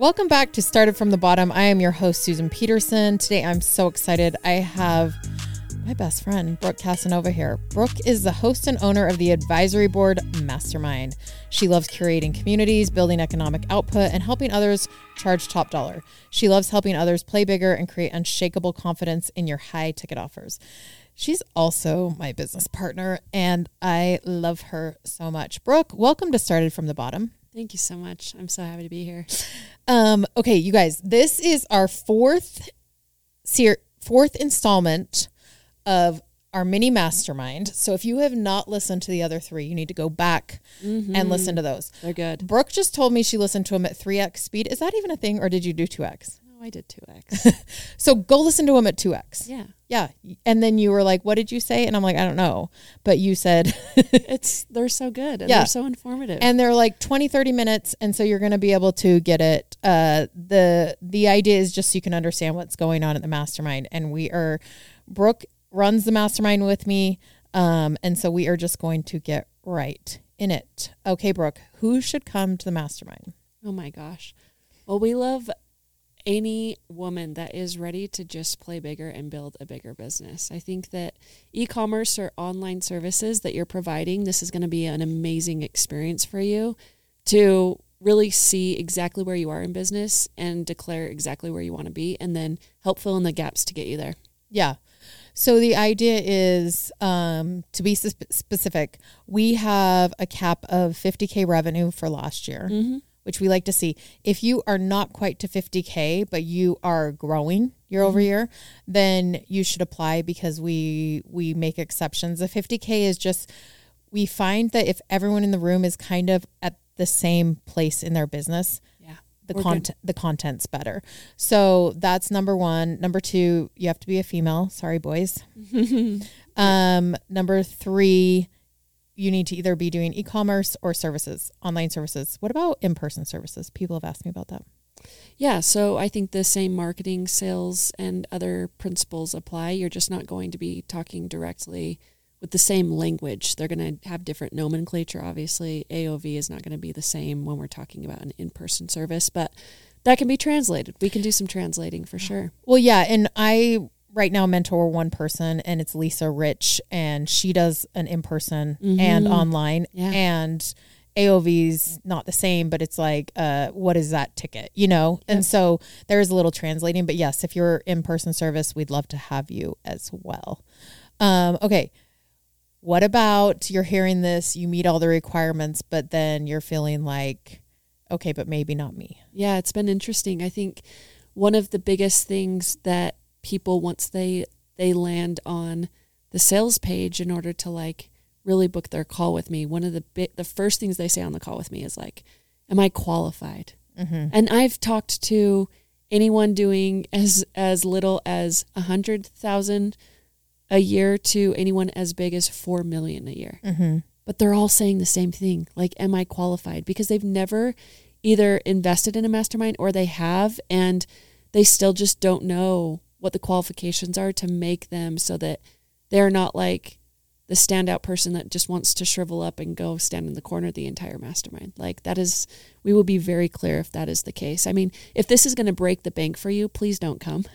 Welcome back to Started from the Bottom. I am your host, Susan Petersen. Today I'm so excited. I have my best friend, Brooke Casanova, here. Brooke is the host and owner of the Advisory Board Mastermind. She loves curating communities, building economic output, and helping others charge top dollar. She loves helping others play bigger and create unshakable confidence in your high ticket offers. She's also my business partner, and I love her so much. Brooke, welcome to Started from the Bottom. Thank you so much. I'm so happy to be here. Um, okay, you guys, this is our fourth ser- fourth installment of our mini mastermind. So if you have not listened to the other three, you need to go back and listen to those. They're good. Brooke just told me she listened to them at 3x speed. Is that even a thing or did you do 2x? I did 2x. So go listen to them at 2x. yeah. Yeah. And then you were like, what did you say? And I'm like, I don't know. But you said, It's they're so good and Yeah. they're so informative. and they're like 20, 30 minutes. And so you're going to be able to get it. Uh, the, the idea is just so you can understand what's going on at the mastermind. And we are, Brooke runs the mastermind with me. Um, and so we are just going to get right in it. Okay, Brooke, who should come to the mastermind? oh my gosh. Well, we love any woman that is ready to just play bigger and build a bigger business. I think that e-commerce or online services that you're providing, this is going to be an amazing experience for you to really see exactly where you are in business and declare exactly where you want to be and then help fill in the gaps to get you there. Yeah. So the idea is um, to be spe- specific. We have a cap of 50k revenue for last year, which we like to see. If you are not quite to 50k, but you are growing year over year, then you should apply because we we make exceptions. The 50k is just we find that if everyone in the room is kind of at the same place in their business, Yeah. the content the content's better. So that's number one. Number two, you have to be a female. Sorry, boys. um, number three, you need to either be doing e-commerce or services, online services. What about in-person services? People have asked me about that. Yeah, so I think the same marketing, sales, and other principles apply. You're just not going to be talking directly with the same language. They're going to have different nomenclature, obviously. AOV is not going to be the same when we're talking about an in person service, but that can be translated. We can do some translating for sure. Well, yeah, and I right now mentor one person, and it's Lisa Rich, and she does an in-person and online, Yeah. and AOV's not the same, but it's like, uh, what is that ticket, you know? And so there is a little translating, but yes, if you're in-person service, we'd love to have you as well. Um, okay. What about you're hearing this, you meet all the requirements, but then you're feeling like, okay, but maybe not me. Yeah, it's been interesting. I think one of the biggest things that people once they they land on the sales page in order to like really book their call with me, one of the bi- the first things they say on the call with me is like, "Am I qualified?" Mm-hmm. And I've talked to anyone doing as as little as a hundred thousand a year to anyone as big as four million a year. Mm-hmm. But they're all saying the same thing like am i qualified? Because they've never either invested in a mastermind or they have and they still just don't know what the qualifications are to make them so that they're not like the standout person that just wants to shrivel up and go stand in the corner of the entire mastermind like that is we will be very clear if that is the case i mean if this is going to break the bank for you please don't come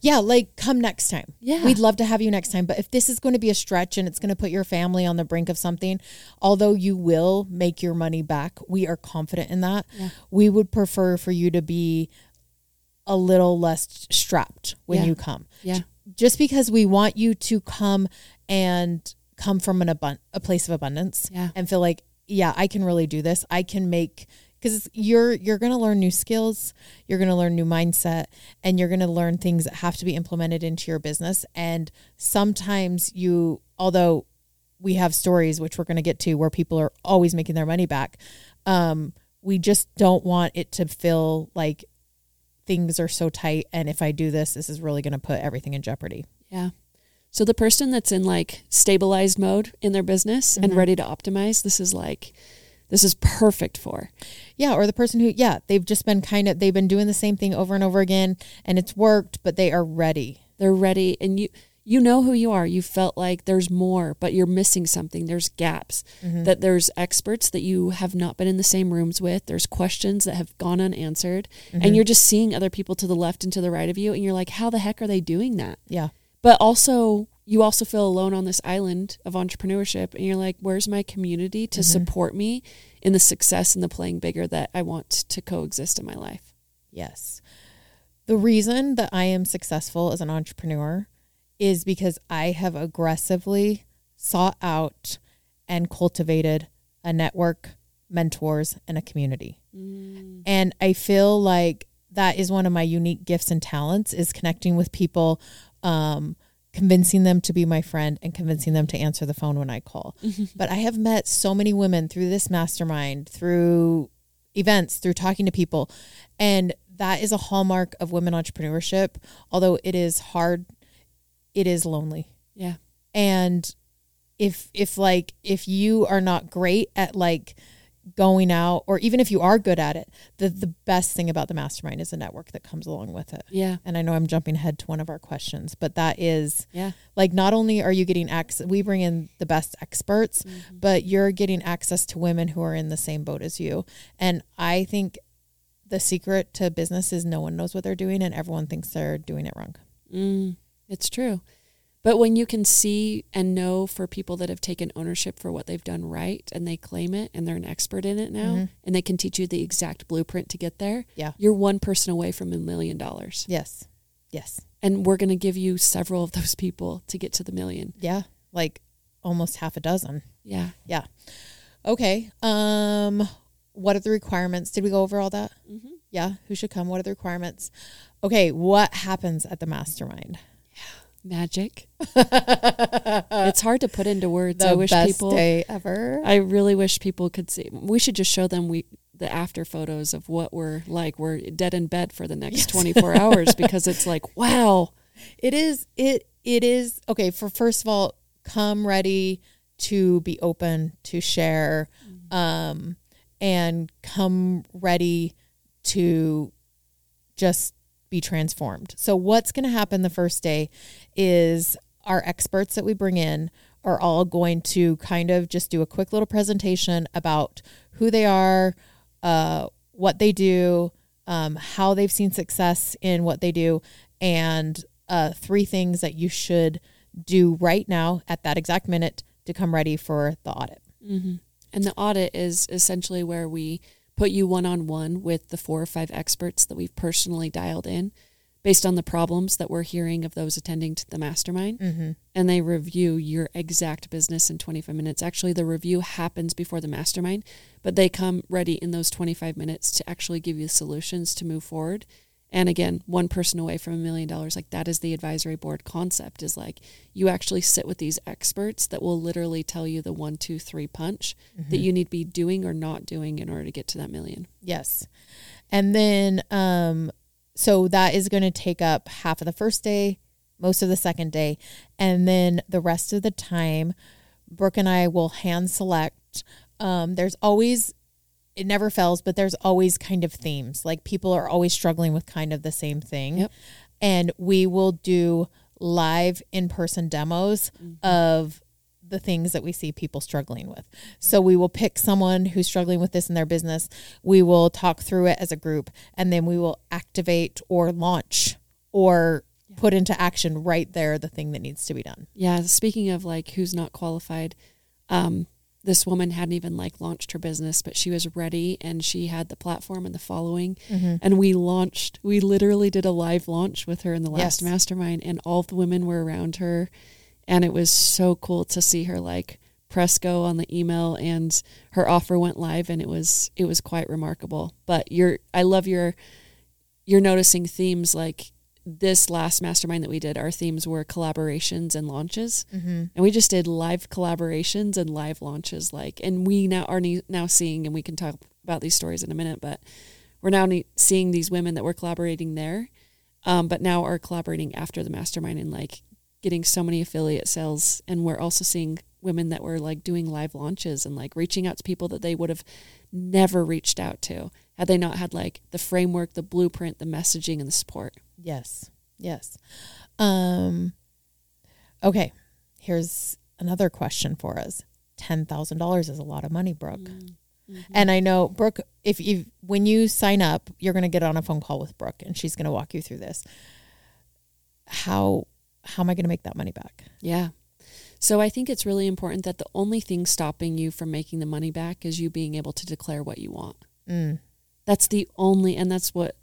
Yeah, like come next time. Yeah. We'd love to have you next time. But if this is going to be a stretch and it's going to put your family on the brink of something, although you will make your money back, we are confident in that. We would prefer for you to be a little less strapped when Yeah. you come. Yeah. Just because we want you to come and come from an abun- a place of abundance Yeah. and feel like, yeah, I can really do this. I can make because you're you're going to learn new skills, you're going to learn new mindset, and you're going to learn things that have to be implemented into your business. And sometimes you, although we have stories which we're going to get to where people are always making their money back, um, we just don't want it to feel like things are so tight. And if I do this, this is really going to put everything in jeopardy. Yeah. So the person that's in like stabilized mode in their business and mm-hmm. ready to optimize, this is like this is perfect for. Yeah, or the person who, yeah, they've just been kind of they've been doing the same thing over and over again, and it's worked, but they are ready. They're ready and you you know who you are. You felt like there's more, but you're missing something. There's gaps. Mm-hmm. That there's experts that you have not been in the same rooms with. There's questions that have gone unanswered, Mm-hmm. and you're just seeing other people to the left and to the right of you, and you're like, how the heck are they doing that? Yeah. But also, you also feel alone on this island of entrepreneurship, and you're like, where's my community to Mm-hmm. support me in the success and the playing bigger that I want to coexist in my life? Yes. The reason that I am successful as an entrepreneur is because I have aggressively sought out and cultivated a network, mentors, and a community. And I feel like that is one of my unique gifts and talents is connecting with people, um, convincing them to be my friend and convincing them to answer the phone when I call. but I have met so many women through this mastermind, through events, through talking to people. And that is a hallmark of women entrepreneurship. Although it is hard, it is lonely. Yeah. And if if like if you are not great at like going out or even if you are good at it, the the best thing about the mastermind is the network that comes along with it. Yeah. And I know I'm jumping ahead to one of our questions, but that is Yeah. like not only are you getting access we bring in the best experts but you're getting access to women who are in the same boat as you and i think the secret to business is no one knows what they're doing and everyone thinks they're doing it wrong Mm, it's true. But when you can see and know for people that have taken ownership for what they've done right and they claim it and they're an expert in it now and they can teach you the exact blueprint to get there, Yeah. you're one person away from a million dollars. yes yes And we're going to give you several of those people to get to the million. yeah like almost half a dozen Yeah. yeah okay um what are the requirements did we go over all that Mm-hmm. yeah who should come what are the requirements okay what happens at the mastermind Magic. it's hard to put into words. I the wish best people day ever I really wish people could see. We should just show them we the after photos of what we're like. We're dead in bed for the next Yes. 24 hours because it's like, wow. It is it it is okay for first of all come ready to be open to share um and come ready to just be transformed. So what's going to happen the first day is our experts that we bring in are all going to kind of just do a quick little presentation about who they are, uh, what they do, um, how they've seen success in what they do, and uh, three things that you should do right now at that exact minute to come ready for the audit. Mm-hmm. And the audit is essentially where we put you one on one with the four or five experts that we've personally dialed in based on the problems that we're hearing of those attending to the mastermind. Mm-hmm. And they review your exact business in 25 minutes. Actually, the review happens before the mastermind, but they come ready in those 25 minutes to actually give you solutions to move forward. And again, one person away from a million dollars, like that is the advisory board concept is like you actually sit with these experts that will literally tell you the one, two, three punch that you need to be doing or not doing in order to get to that million. Yes. And then, um, so that is going to take up half of the first day, most of the second day. And then the rest of the time, Brooke and I will hand select. Um, there's always, it never fails, but there's always kind of themes. Like people are always struggling with kind of the same thing. Yep. And we will do live in person demos of the things that we see people struggling with. So we will pick someone who's struggling with this in their business. We will talk through it as a group and then we will activate or launch or put into action right there the thing that needs to be done. Yeah, speaking of like who's not qualified, um, this woman hadn't even like launched her business, but she was ready and she had the platform and the following. Mm-hmm. And we launched, we literally did a live launch with her in the last Yes. mastermind, and all the women were around her. And it was so cool to see her like press go on the email and her offer went live and it was it was quite remarkable. But you're I love your you're noticing themes like this last mastermind that we did, our themes were collaborations and launches, Mm-hmm. and we just did live collaborations and live launches. Like, and we now are ne- now seeing, and we can talk about these stories in a minute, but we're now ne- seeing these women that were collaborating there, um, but now are collaborating after the mastermind and like getting so many affiliate sales, and we're also seeing women that were like doing live launches and like reaching out to people that they would have never reached out to had they not had like the framework, the blueprint, the messaging, and the support. Yes. Yes. Um Okay, here's another question for us. Ten thousand dollars is a lot of money, Brooke. Mm-hmm. And I know Brooke, if you when you sign up, you're going to get on a phone call with Brooke, and she's going to walk you through this. How how am I going to make that money back? Yeah. So I think it's really important that the only thing stopping you from making the money back is you being able to declare what you want. Mm, That's the only, and that's what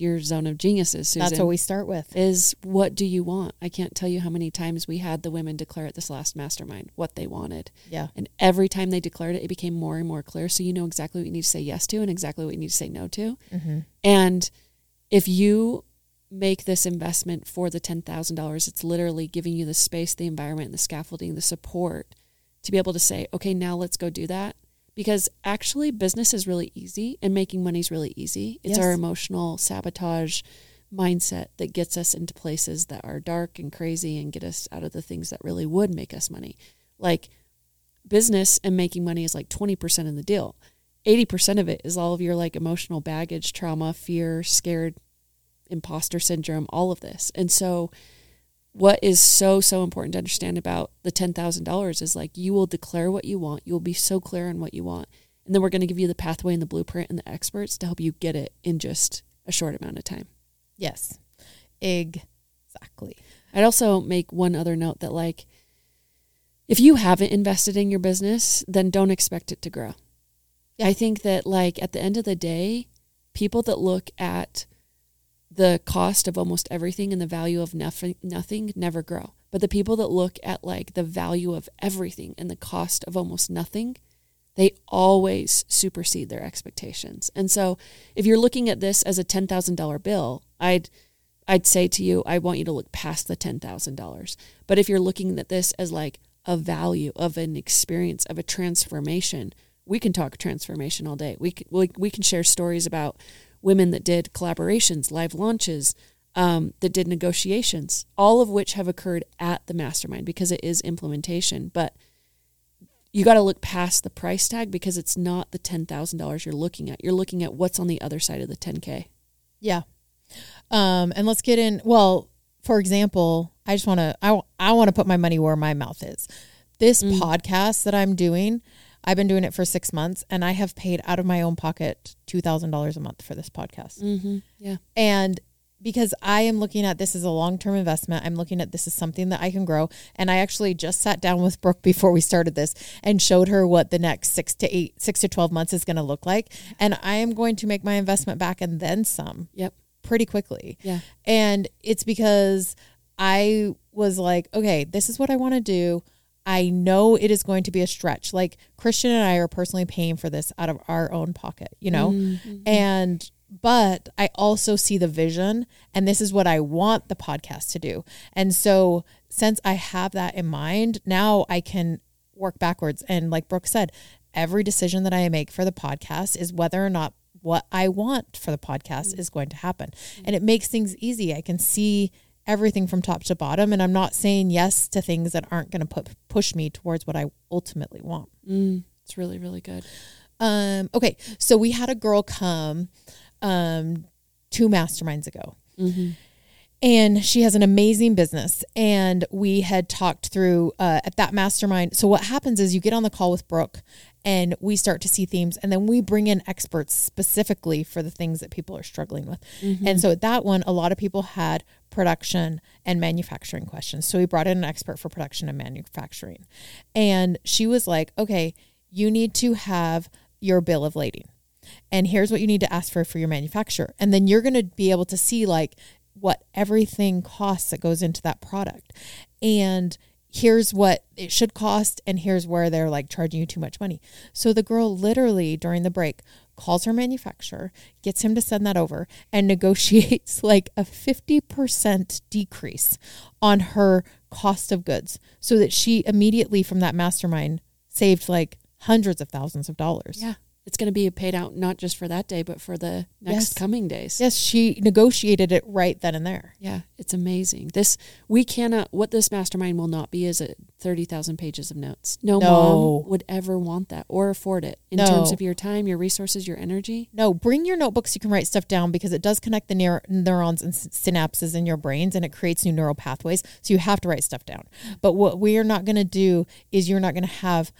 your zone of genius is, Susan. that's what we start with. is what do you want? I can't tell you how many times we had the women declare at this last mastermind what they wanted. Yeah. And every time they declared it, it became more and more clear. So you know exactly what you need to say yes to and exactly what you need to say no to. hmm And if you make this investment for the $10,000, it's literally giving you the space, the environment, the scaffolding, the support to be able to say, okay, now let's go do that. Because actually, business is really easy and making money is really easy. It's our emotional sabotage mindset that gets us into places that are dark and crazy and get us out of the things that really would make us money. Like business and making money is like 20% of the deal. 80% of it is all of your like emotional baggage, trauma, fear, scared, imposter syndrome, all of this. And so what is so so important to understand about the $10,000 is like you will declare what you want. You will be so clear on what you want. And then we're going to give you the pathway and the blueprint and the experts to help you get it in just a short amount of time. Yes, exactly. I'd also make one other note that like if you haven't invested in your business, then don't expect it to grow. Yeah. I think that like at the end of the day, people that look at the cost of almost everything and the value of nothing nothing never grow. But the people that look at like the value of everything and the cost of almost nothing, they always supersede their expectations. And so if you're looking at this as a $10,000 bill, I'd I'd say to you, I want you to look past the $10,000. But if you're looking at this as like a value of an experience of a transformation, we can talk transformation all day. We can, we, we can share stories about women that did collaborations, live launches, um, that did negotiations, all of which have occurred at the mastermind because it is implementation. But you got to look past the price tag because it's not the $10,000 you're looking at. You're looking at what's on the other side of the 10K. Yeah. Um, and let's get in. Well, for example, I just want to, I, I want to put my money where my mouth is. This Mm. podcast that I'm doing, I've been doing it for six months and I have paid out of my own pocket $2,000 a month for this podcast. Mm-hmm. Yeah. And because I am looking at this as a long term investment, I'm looking at this as something that I can grow. And I actually just sat down with Brooke before we started this and showed her what the next six to eight, six to 12 months is going to look like. And I am going to make my investment back and then some Yep. pretty quickly. Yeah. And it's because I was like, okay, this is what I want to do. I know it is going to be a stretch. Like Christian and I are personally paying for this out of our own pocket, you know? Mm-hmm. And, but I also see the vision, and this is what I want the podcast to do. And so, since I have that in mind, now I can work backwards. And, like Brooke said, every decision that I make for the podcast is whether or not what I want for the podcast is going to happen. And it makes things easy. I can see everything from top to bottom, and I'm not saying yes to things that aren't going to put push me towards what I ultimately want. Mm, it's really, really good. Um, okay, so we had a girl come um, two masterminds ago, Mm-hmm. and she has an amazing business. And we had talked through uh, at that mastermind. So what happens is you get on the call with Brooke, and we start to see themes, and then we bring in experts specifically for the things that people are struggling with. And so at that one, a lot of people had production and manufacturing questions. So we brought in an expert for production and manufacturing, and she was like, "Okay, you need to have your bill of lading." and here's what you need to ask for for your manufacturer and then you're going to be able to see like what everything costs that goes into that product and here's what it should cost and here's where they're like charging you too much money so the girl literally during the break calls her manufacturer gets him to send that over and negotiates like a 50% decrease on her cost of goods so that she immediately from that mastermind saved like hundreds of thousands of dollars Yeah. It's going to be paid out not just for that day, but for the next Yes. coming days. Yes, she negotiated it right then and there. Yeah, it's amazing. This we cannot. What this mastermind will not be is a thirty thousand pages of notes. No, No. mom would ever want that or afford it in No. terms of your time, your resources, your energy. No, bring your notebooks. You can write stuff down because it does connect the neur- neurons and s- synapses in your brains and it creates new neural pathways. So you have to write stuff down. But what we are not going to do is you're not going to have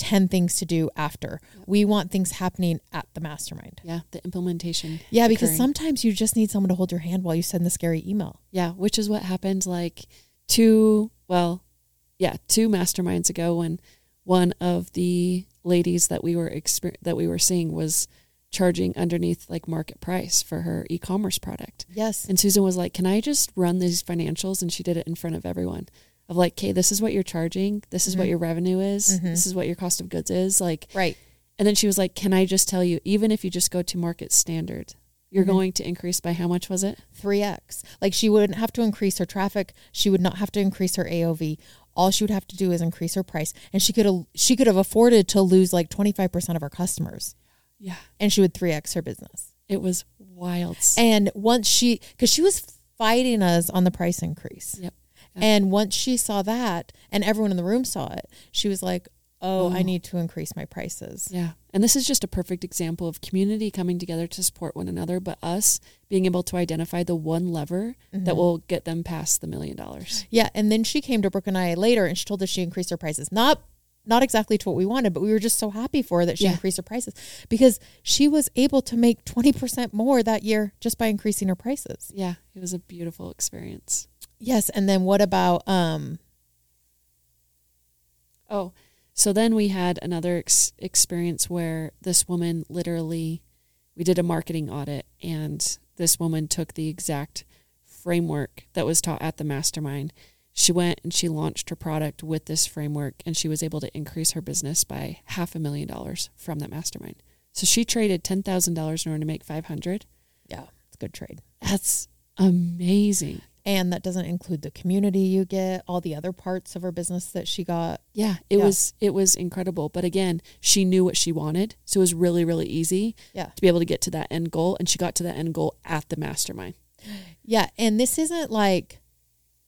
10 things to do after. We want things happening at the mastermind. Yeah, the implementation. Yeah, because sometimes you just need someone to hold your hand while you send the scary email. Yeah, which is what happened like two, well, yeah, two masterminds ago when one of the ladies that we were exper- that we were seeing was charging underneath like market price for her e-commerce product. Yes. And Susan was like, "Can I just run these financials?" And she did it in front of everyone. Of like, "Okay, this is what you're charging. This is what your revenue is. Mhm. This is what your cost of goods is." Like, Right. and then she was like, "Can I just tell you, even if you just go to market standard, you're Mhm. going to increase by how much was it?" 3x. Like she wouldn't have to increase her traffic. She would not have to increase her AOV. All she would have to do is increase her price. And she could have she could have afforded to lose like 25% of her customers Yeah, and she would 3x her business. it was wild. And once she cuz she was fighting us on the price increase. Yep. And once she saw that and everyone in the room saw it, she was like, "Oh, I Oh. need to increase my prices." Yeah. And this is just a perfect example of community coming together to support one another, but us being able to identify the one lever that Mhm. will get them past the million dollars. Yeah, and then she came to Brooke and I later and she told us she increased her prices. Not not exactly to what we wanted, but we were just so happy for her that she Yeah. increased her prices because she was able to make 20% more that year just by increasing her prices. Yeah. It was a beautiful experience. Yes, and then what about um Oh, so then we had another ex- experience where this woman literally, we did a marketing audit, and this woman took the exact framework that was taught at the mastermind. She went and she launched her product with this framework, and she was able to increase her business by half a million dollars from that mastermind. So she traded ten thousand dollars in order to make five hundred. yeah, it's a good trade. That's amazing. And that doesn't include the community you get, all the other parts of her business that she got. Yeah, it Yeah. was it was incredible. But again, she knew what she wanted, so it was really really easy. Yeah. to be able to get to that end goal, and she got to that end goal at the mastermind. Yeah, and this isn't like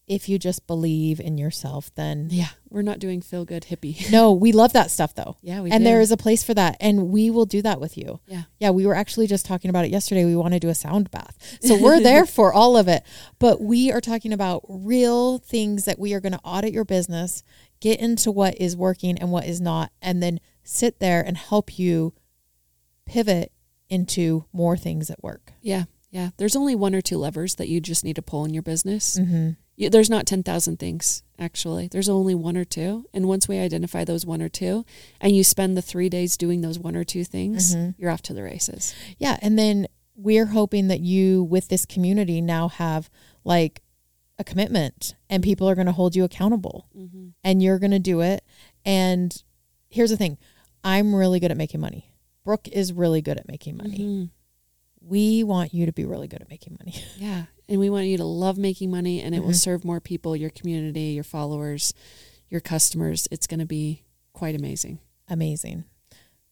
if you just believe in yourself then Yeah, we're not doing feel good hippie. No, we love that stuff though. Yeah, we and do. there is a place for that and we will do that with you Yeah. yeah we were actually just talking about it yesterday we want to do a sound bath so we're there for all of it but we are talking about real things that we are going to audit your business get into what is working and what is not and then sit there and help you pivot into more things at work Yeah, yeah. There's only one or two levers that you just need to pull in your business. mm-hmm. You, there's not ten thousand things actually. There's only one or two, and once we identify those one or two, and you spend the three days doing those one or two things, Mhm. you're off to the races. Yeah. And then we're hoping that you, with this community, now have like a commitment and people are going to hold you accountable Mm-hmm. and you're going to do it. And here's the thing I'm really good at making money. Brooke is really good at making money. Mm-hmm. We want you to be really good at making money. Yeah. And we want you to love making money and it will Mhm. serve more people, your community, your followers, your customers. It's going to be quite amazing. Amazing.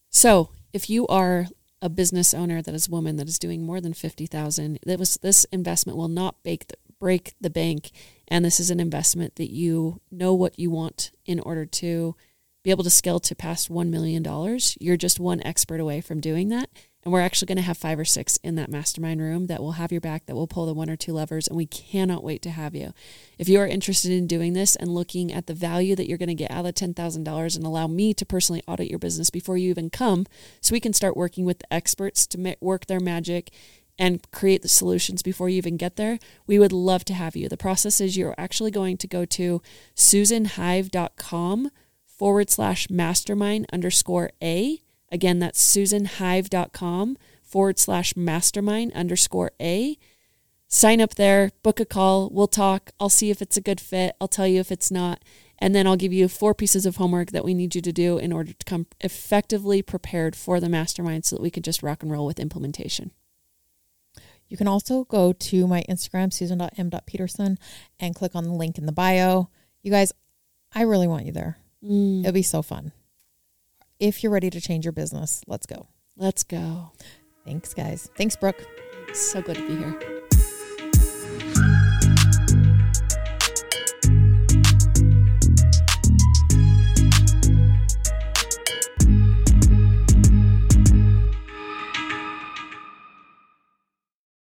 So, if you are a business owner that is a woman that is doing more than 50,000, that was this investment will not bake the, break the bank and this is an investment that you know what you want in order to be able to scale to past 1 million dollars. You're just one expert away from doing that. And we're actually going to have five or six in that mastermind room that will have your back, that will pull the one or two levers, and we cannot wait to have you. If you are interested in doing this and looking at the value that you're going to get out of $10,000 and allow me to personally audit your business before you even come, so we can start working with the experts to work their magic and create the solutions before you even get there, we would love to have you. The process is you're actually going to go to susanhive.com forward slash mastermind underscore A. Again, that's susanhive.com forward slash mastermind underscore A. Sign up there, book a call. We'll talk. I'll see if it's a good fit. I'll tell you if it's not. And then I'll give you four pieces of homework that we need you to do in order to come effectively prepared for the mastermind so that we can just rock and roll with implementation. You can also go to my Instagram, susan.m.petersen, and click on the link in the bio. You guys, I really want you there. Mm. It'll be so fun. If you're ready to change your business, let's go. Let's go. Thanks, guys. Thanks, Brooke. So good to be here.